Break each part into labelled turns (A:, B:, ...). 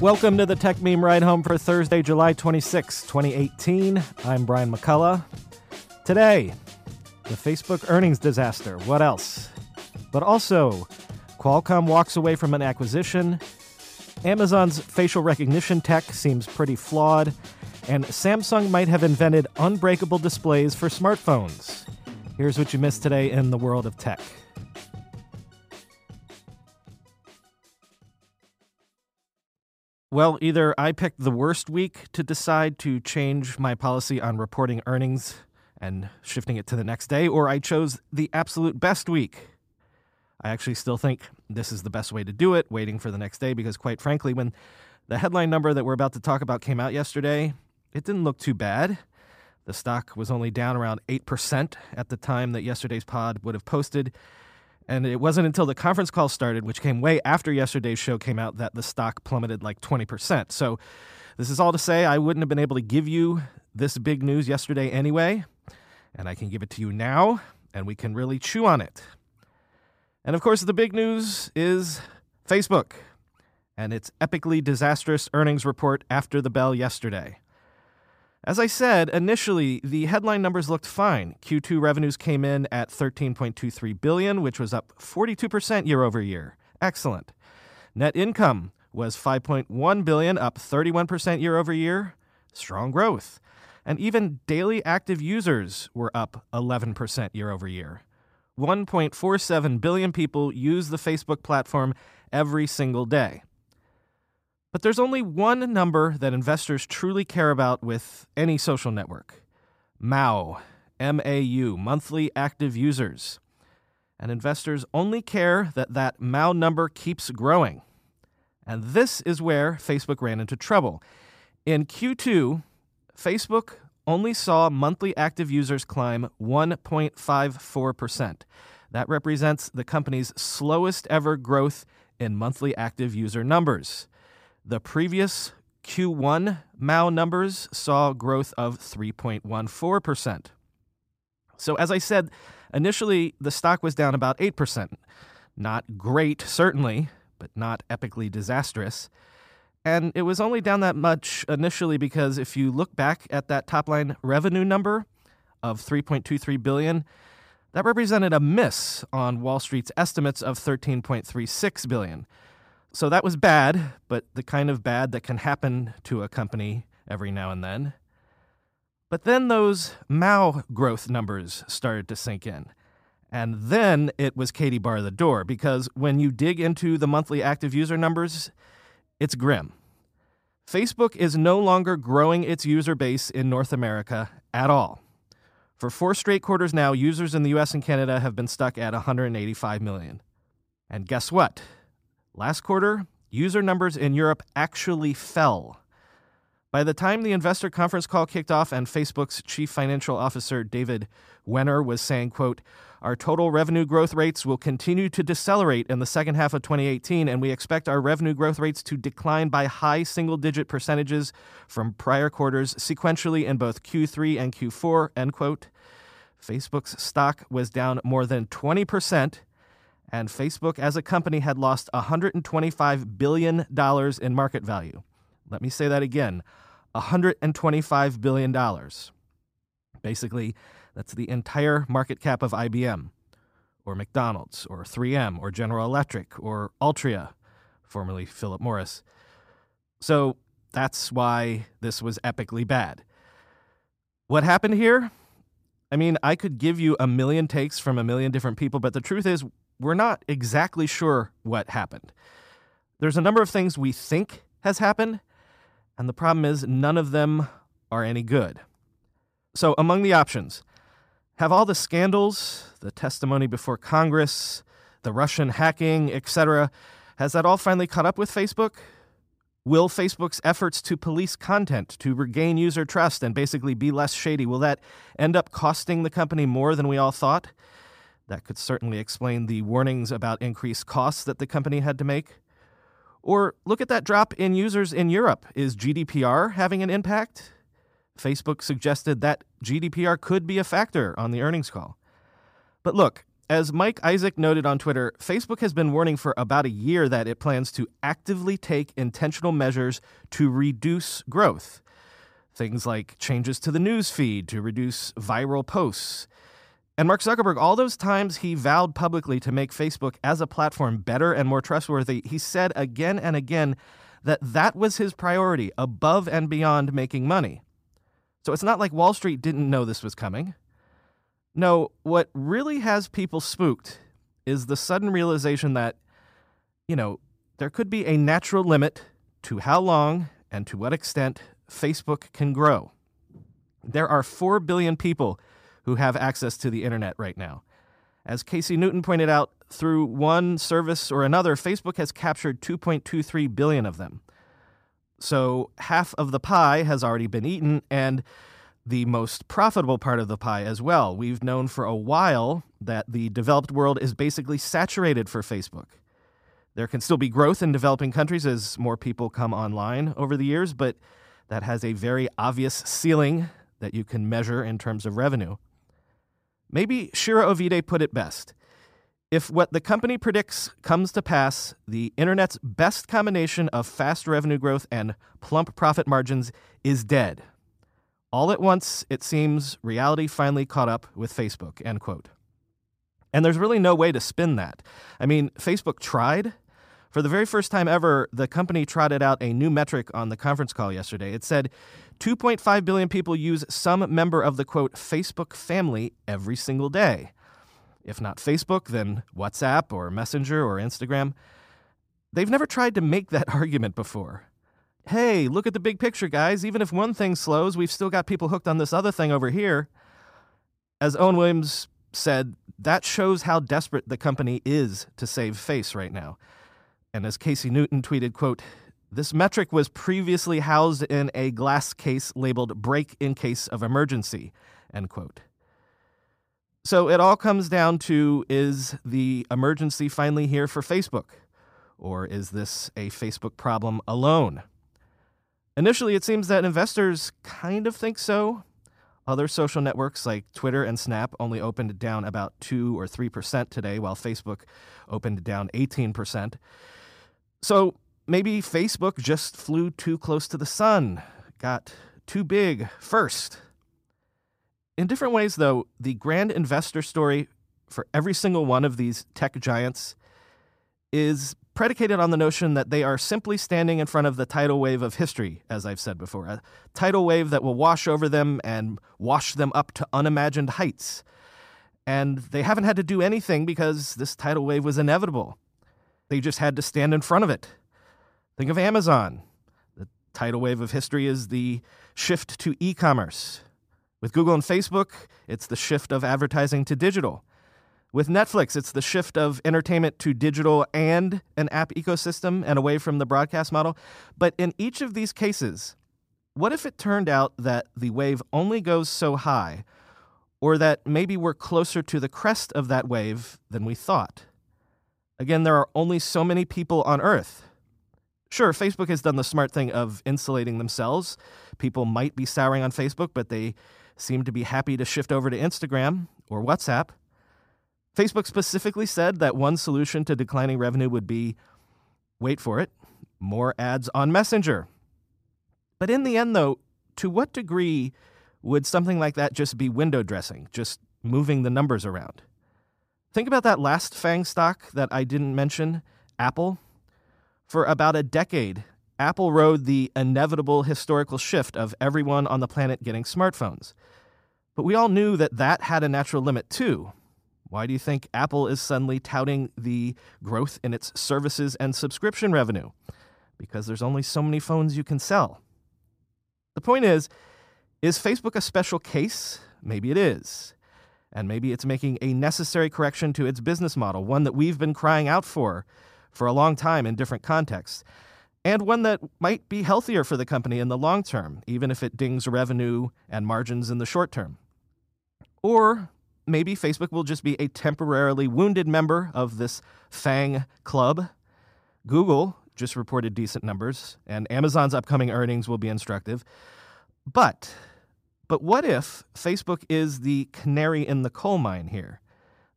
A: Welcome to the Techmeme Ride Home for Thursday, July 26, 2018. I'm Brian McCullough. Today, the Facebook earnings disaster. What else? But also, Qualcomm walks away from an acquisition, Amazon's facial recognition tech seems pretty flawed, and Samsung might have invented unbreakable displays for smartphones. Here's what you missed today in the world of tech. Well, either I picked the worst week to decide to change my policy on reporting earnings and shifting it to the next day, or I chose the absolute best week. I actually still think this is the best way to do it, waiting for the next day, because quite frankly, when the headline number that we're about to talk about came out yesterday, it didn't look too bad. The stock was only down around 8% at the time that yesterday's pod would have posted. And it wasn't until the conference call started, which came way after yesterday's show came out, that the stock plummeted like 20%. So, this is all to say I wouldn't have been able to give you this big news yesterday anyway. And I can give it to you now, and we can really chew on it. And of course, the big news is Facebook and its epically disastrous earnings report after the bell yesterday. As I said, initially the headline numbers looked fine. Q2 revenues came in at 13.23 billion, which was up 42% year over year. Excellent. Net income was 5.1 billion, up 31% year over year. Strong growth. And even daily active users were up 11% year over year. 1.47 billion people use the Facebook platform every single day. But there's only one number that investors truly care about with any social network MAU, M A U, monthly active users. And investors only care that that MAU number keeps growing. And this is where Facebook ran into trouble. In Q2, Facebook only saw monthly active users climb 1.54%. That represents the company's slowest ever growth in monthly active user numbers. The previous Q1 MAU numbers saw growth of 3.14%. So, as I said, initially the stock was down about 8%. Not great, certainly, but not epically disastrous. And it was only down that much initially because if you look back at that top line revenue number of 3.23 billion, that represented a miss on Wall Street's estimates of 13.36 billion. So that was bad, but the kind of bad that can happen to a company every now and then. But then those MAU growth numbers started to sink in. And then it was Katie bar the door because when you dig into the monthly active user numbers, it's grim. Facebook is no longer growing its user base in North America at all. For four straight quarters now, users in the US and Canada have been stuck at 185 million. And guess what? Last quarter, user numbers in Europe actually fell. By the time the investor conference call kicked off and Facebook's chief financial officer David Wehner was saying, quote, our total revenue growth rates will continue to decelerate in the second half of 2018, and we expect our revenue growth rates to decline by high single digit percentages from prior quarters sequentially in both Q3 and Q4, end quote. Facebook's stock was down more than 20% and Facebook as a company had lost $125 billion in market value. Let me say that again $125 billion. Basically, that's the entire market cap of IBM, or McDonald's, or 3M, or General Electric, or Altria, formerly Philip Morris. So that's why this was epically bad. What happened here? I mean, I could give you a million takes from a million different people, but the truth is, we're not exactly sure what happened. There's a number of things we think has happened, and the problem is none of them are any good. So, among the options, have all the scandals, the testimony before Congress, the Russian hacking, etc. Has that all finally caught up with Facebook? Will Facebook's efforts to police content to regain user trust and basically be less shady will that end up costing the company more than we all thought? That could certainly explain the warnings about increased costs that the company had to make. Or look at that drop in users in Europe. Is GDPR having an impact? Facebook suggested that GDPR could be a factor on the earnings call. But look, as Mike Isaac noted on Twitter, Facebook has been warning for about a year that it plans to actively take intentional measures to reduce growth. Things like changes to the news feed to reduce viral posts. And Mark Zuckerberg, all those times he vowed publicly to make Facebook as a platform better and more trustworthy, he said again and again that that was his priority above and beyond making money. So it's not like Wall Street didn't know this was coming. No, what really has people spooked is the sudden realization that, you know, there could be a natural limit to how long and to what extent Facebook can grow. There are 4 billion people who have access to the internet right now. As Casey Newton pointed out, through one service or another, Facebook has captured 2.23 billion of them. So half of the pie has already been eaten, and the most profitable part of the pie as well. We've known for a while that the developed world is basically saturated for Facebook. There can still be growth in developing countries as more people come online over the years, but that has a very obvious ceiling that you can measure in terms of revenue. Maybe Shira Ovide put it best. If what the company predicts comes to pass, the internet's best combination of fast revenue growth and plump profit margins is dead. All at once, it seems reality finally caught up with Facebook, end quote. And there's really no way to spin that. I mean, Facebook tried. For the very first time ever, the company trotted out a new metric on the conference call yesterday. It said 2.5 billion people use some member of the quote Facebook family every single day. If not Facebook, then WhatsApp or Messenger or Instagram. They've never tried to make that argument before. Hey, look at the big picture, guys. Even if one thing slows, we've still got people hooked on this other thing over here. As Owen Williams said, that shows how desperate the company is to save face right now. And as Casey Newton tweeted, quote, this metric was previously housed in a glass case labeled break in case of emergency, end quote. So it all comes down to is the emergency finally here for Facebook? Or is this a Facebook problem alone? Initially, it seems that investors kind of think so. Other social networks like Twitter and Snap only opened down about 2 or 3% today, while Facebook opened down 18%. So maybe Facebook just flew too close to the sun, got too big first. In different ways, though, the grand investor story for every single one of these tech giants is predicated on the notion that they are simply standing in front of the tidal wave of history, as I've said before, a tidal wave that will wash over them and wash them up to unimagined heights. And they haven't had to do anything because this tidal wave was inevitable. They just had to stand in front of it. Think of Amazon. The tidal wave of history is the shift to e commerce. With Google and Facebook, it's the shift of advertising to digital. With Netflix, it's the shift of entertainment to digital and an app ecosystem and away from the broadcast model. But in each of these cases, what if it turned out that the wave only goes so high, or that maybe we're closer to the crest of that wave than we thought? Again, there are only so many people on Earth. Sure, Facebook has done the smart thing of insulating themselves. People might be souring on Facebook, but they seem to be happy to shift over to Instagram or WhatsApp. Facebook specifically said that one solution to declining revenue would be wait for it, more ads on Messenger. But in the end, though, to what degree would something like that just be window dressing, just moving the numbers around? Think about that last FANG stock that I didn't mention, Apple. For about a decade, Apple rode the inevitable historical shift of everyone on the planet getting smartphones. But we all knew that that had a natural limit too. Why do you think Apple is suddenly touting the growth in its services and subscription revenue? Because there's only so many phones you can sell. The point is is Facebook a special case? Maybe it is. And maybe it's making a necessary correction to its business model, one that we've been crying out for for a long time in different contexts, and one that might be healthier for the company in the long term, even if it dings revenue and margins in the short term. Or maybe Facebook will just be a temporarily wounded member of this FANG club. Google just reported decent numbers, and Amazon's upcoming earnings will be instructive. But but what if Facebook is the canary in the coal mine here?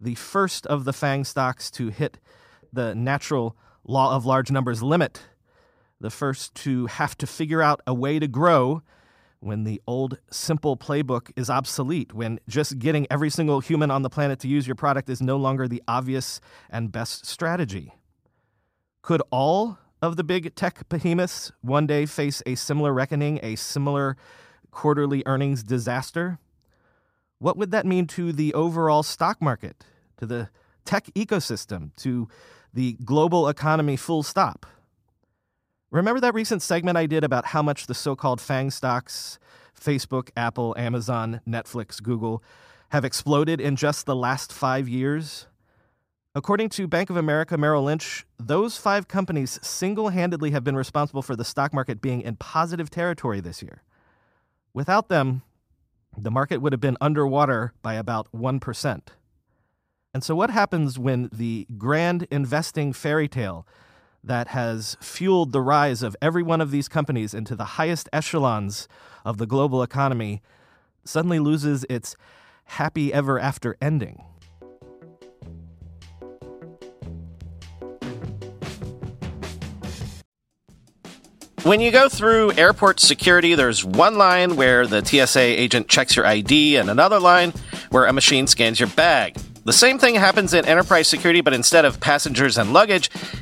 A: The first of the FANG stocks to hit the natural law of large numbers limit, the first to have to figure out a way to grow when the old simple playbook is obsolete, when just getting every single human on the planet to use your product is no longer the obvious and best strategy. Could all of the big tech behemoths one day face a similar reckoning, a similar quarterly earnings disaster? What would that mean to the overall stock market, to the tech ecosystem, to the global economy full stop? Remember that recent segment I did about how much the so called FANG stocks, Facebook, Apple, Amazon, Netflix, Google, have exploded in just the last five years? According to Bank of America Merrill Lynch, those five companies single handedly have been responsible for the stock market being in positive territory this year. Without them, the market would have been underwater by about 1%. And so, what happens when the grand investing fairy tale that has fueled the rise of every one of these companies into the highest echelons of the global economy suddenly loses its happy ever after ending?
B: When you go through airport security, there's one line where the TSA agent checks your ID and another line where a machine scans your bag. The same thing happens in enterprise security, but instead of passengers and luggage,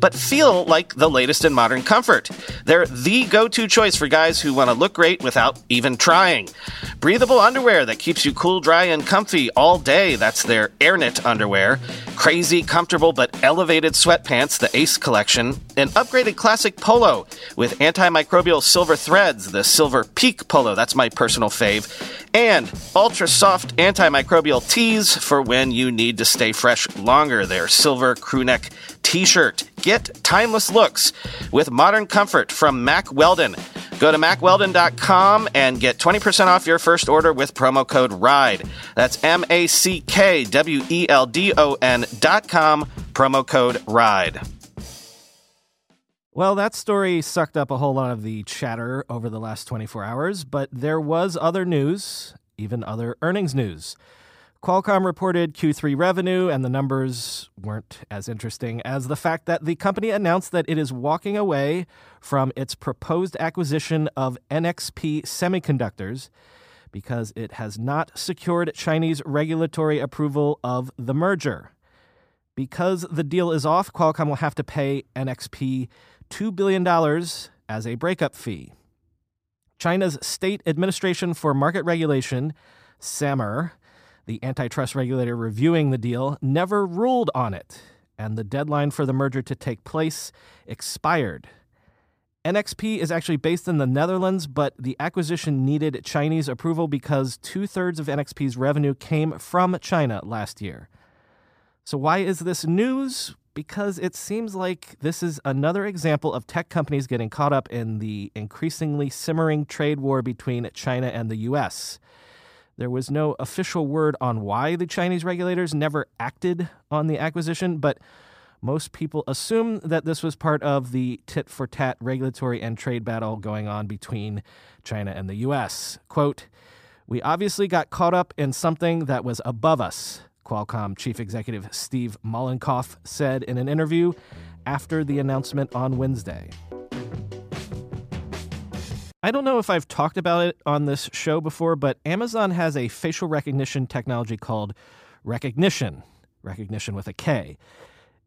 B: but feel like the latest in modern comfort. They're the go to choice for guys who want to look great without even trying. Breathable underwear that keeps you cool, dry, and comfy all day. That's their AirKnit underwear. Crazy, comfortable, but elevated sweatpants, the Ace collection. An upgraded classic polo with antimicrobial silver threads, the Silver Peak polo. That's my personal fave. And ultra soft antimicrobial tees for when you need to stay fresh longer. Their silver crewneck t shirt. Get timeless looks with modern comfort from Mack Weldon. Go to mackweldon.com and get 20% off your first order with promo code RIDE. That's M A C K W E L D O N.com, promo code RIDE.
A: Well, that story sucked up a whole lot of the chatter over the last 24 hours, but there was other news, even other earnings news. Qualcomm reported Q3 revenue, and the numbers weren't as interesting as the fact that the company announced that it is walking away from its proposed acquisition of NXP Semiconductors because it has not secured Chinese regulatory approval of the merger. Because the deal is off, Qualcomm will have to pay NXP $2 billion as a breakup fee. China's State Administration for Market Regulation, SAMR, The antitrust regulator reviewing the deal never ruled on it, and the deadline for the merger to take place expired. NXP is actually based in the Netherlands, but the acquisition needed Chinese approval because two thirds of NXP's revenue came from China last year. So, why is this news? Because it seems like this is another example of tech companies getting caught up in the increasingly simmering trade war between China and the US. There was no official word on why the Chinese regulators never acted on the acquisition, but most people assume that this was part of the tit for tat regulatory and trade battle going on between China and the US. Quote, We obviously got caught up in something that was above us, Qualcomm chief executive Steve Mollenkopf said in an interview after the announcement on Wednesday. I don't know if I've talked about it on this show before, but Amazon has a facial recognition technology called Rekognition, Rekognition with a K.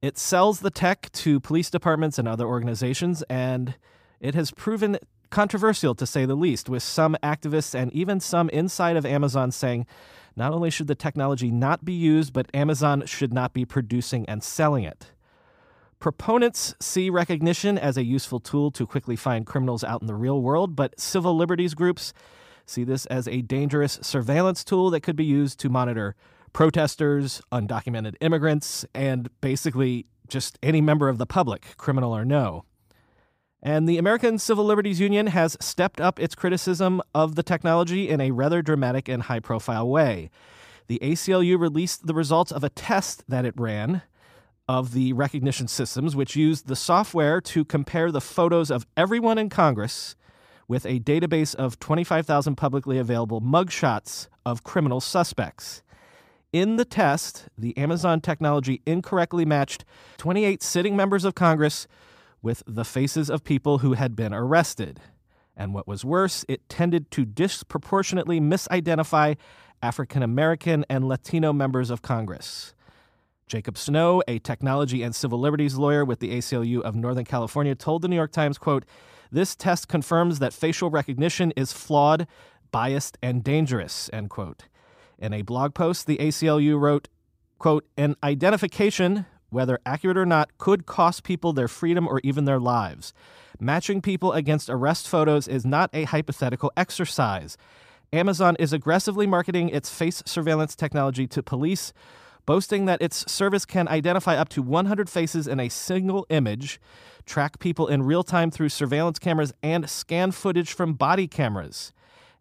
A: It sells the tech to police departments and other organizations, and it has proven controversial to say the least, with some activists and even some inside of Amazon saying not only should the technology not be used, but Amazon should not be producing and selling it. Proponents see Rekognition as a useful tool to quickly find criminals out in the real world, but civil liberties groups see this as a dangerous surveillance tool that could be used to monitor protesters, undocumented immigrants, and basically just any member of the public, criminal or no. And the American Civil Liberties Union has stepped up its criticism of the technology in a rather dramatic and high profile way. The ACLU released the results of a test that it ran of the Rekognition systems, which used the software to compare the photos of everyone in Congress with a database of 25,000 publicly available mugshots of criminal suspects. In the test, the Amazon technology incorrectly matched 28 sitting members of Congress with the faces of people who had been arrested. And what was worse, it tended to disproportionately misidentify African American and Latino members of Congress. Jacob Snow, a technology and civil liberties lawyer with the ACLU of Northern California, told the New York Times, quote, "This test confirms that facial recognition is flawed, biased, and dangerous." End quote. In a blog post, the ACLU wrote, quote, an identification, whether accurate or not, could cost people their freedom or even their lives. Matching people against arrest photos is not a hypothetical exercise. Amazon is aggressively marketing its face surveillance technology to police, boasting that its service can identify up to 100 faces in a single image, track people in real time through surveillance cameras, and scan footage from body cameras.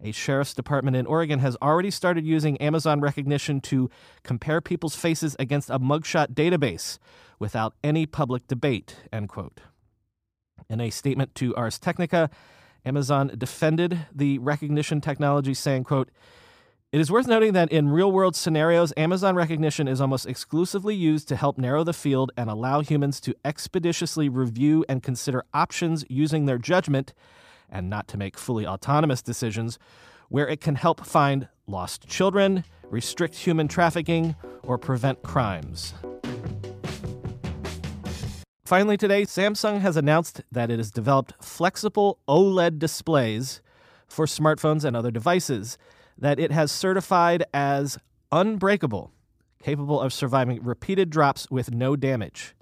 A: A sheriff's department in Oregon has already started using Amazon Rekognition to compare people's faces against a mugshot database without any public debate, end quote. In a statement to Ars Technica, Amazon defended the Rekognition technology, saying, quote, it is worth noting that in real world scenarios, Amazon Rekognition is almost exclusively used to help narrow the field and allow humans to expeditiously review and consider options using their judgment and not to make fully autonomous decisions, where it can help find lost children, restrict human trafficking, or prevent crimes. Finally, today, Samsung has announced that it has developed flexible OLED displays for smartphones and other devices that it has certified as unbreakable, capable of surviving repeated drops with no damage.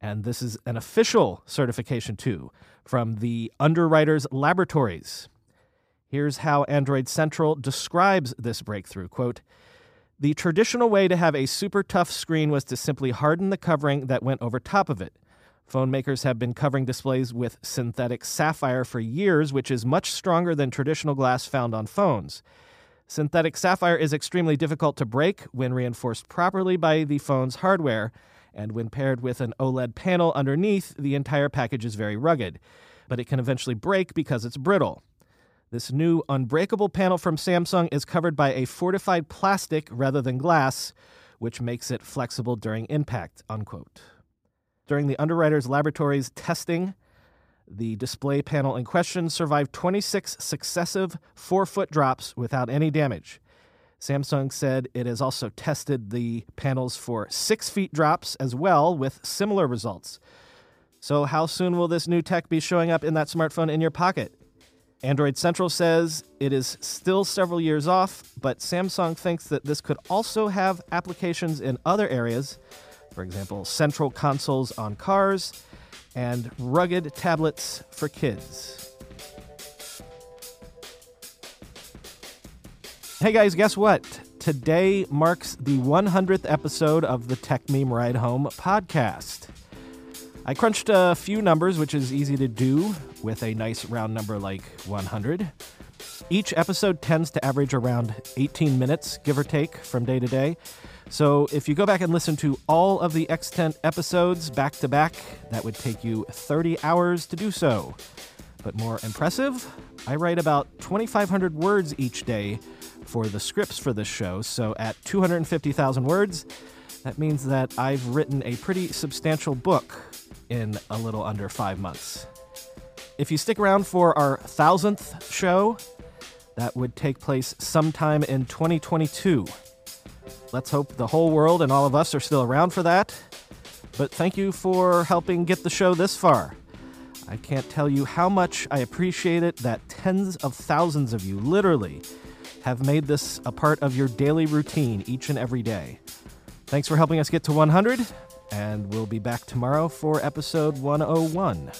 A: And this is an official certification, too, from the Underwriters Laboratories. Here's how Android Central describes this breakthrough quote, The traditional way to have a super tough screen was to simply harden the covering that went over top of it. Phone makers have been covering displays with synthetic sapphire for years, which is much stronger than traditional glass found on phones. Synthetic sapphire is extremely difficult to break when reinforced properly by the phone's hardware and when paired with an OLED panel underneath, the entire package is very rugged, but it can eventually break because it's brittle. This new unbreakable panel from Samsung is covered by a fortified plastic rather than glass, which makes it flexible during impact. Unquote. During the Underwriters Laboratories testing, the display panel in question survived 26 successive four foot drops without any damage. Samsung said it has also tested the panels for six feet drops as well with similar results. So, how soon will this new tech be showing up in that smartphone in your pocket? Android Central says it is still several years off, but Samsung thinks that this could also have applications in other areas, for example, central consoles on cars and rugged tablets for kids. Hey guys, guess what? Today marks the 100th episode of the Techmeme Ride Home podcast. I crunched a few numbers, which is easy to do with a nice round number like 100. Each episode tends to average around 18 minutes, give or take, from day to day. So if you go back and listen to all of the extant episodes back to back, that would take you 30 hours to do so. But more impressive, I write about 2,500 words each day for the scripts for this show. So at 250,000 words, that means that I've written a pretty substantial book in a little under five months. If you stick around for our thousandth show, that would take place sometime in 2022. Let's hope the whole world and all of us are still around for that. But thank you for helping get the show this far. I can't tell you how much I appreciate it that tens of thousands of you, literally, have made this a part of your daily routine each and every day. Thanks for helping us get to 100, and we'll be back tomorrow for episode 101.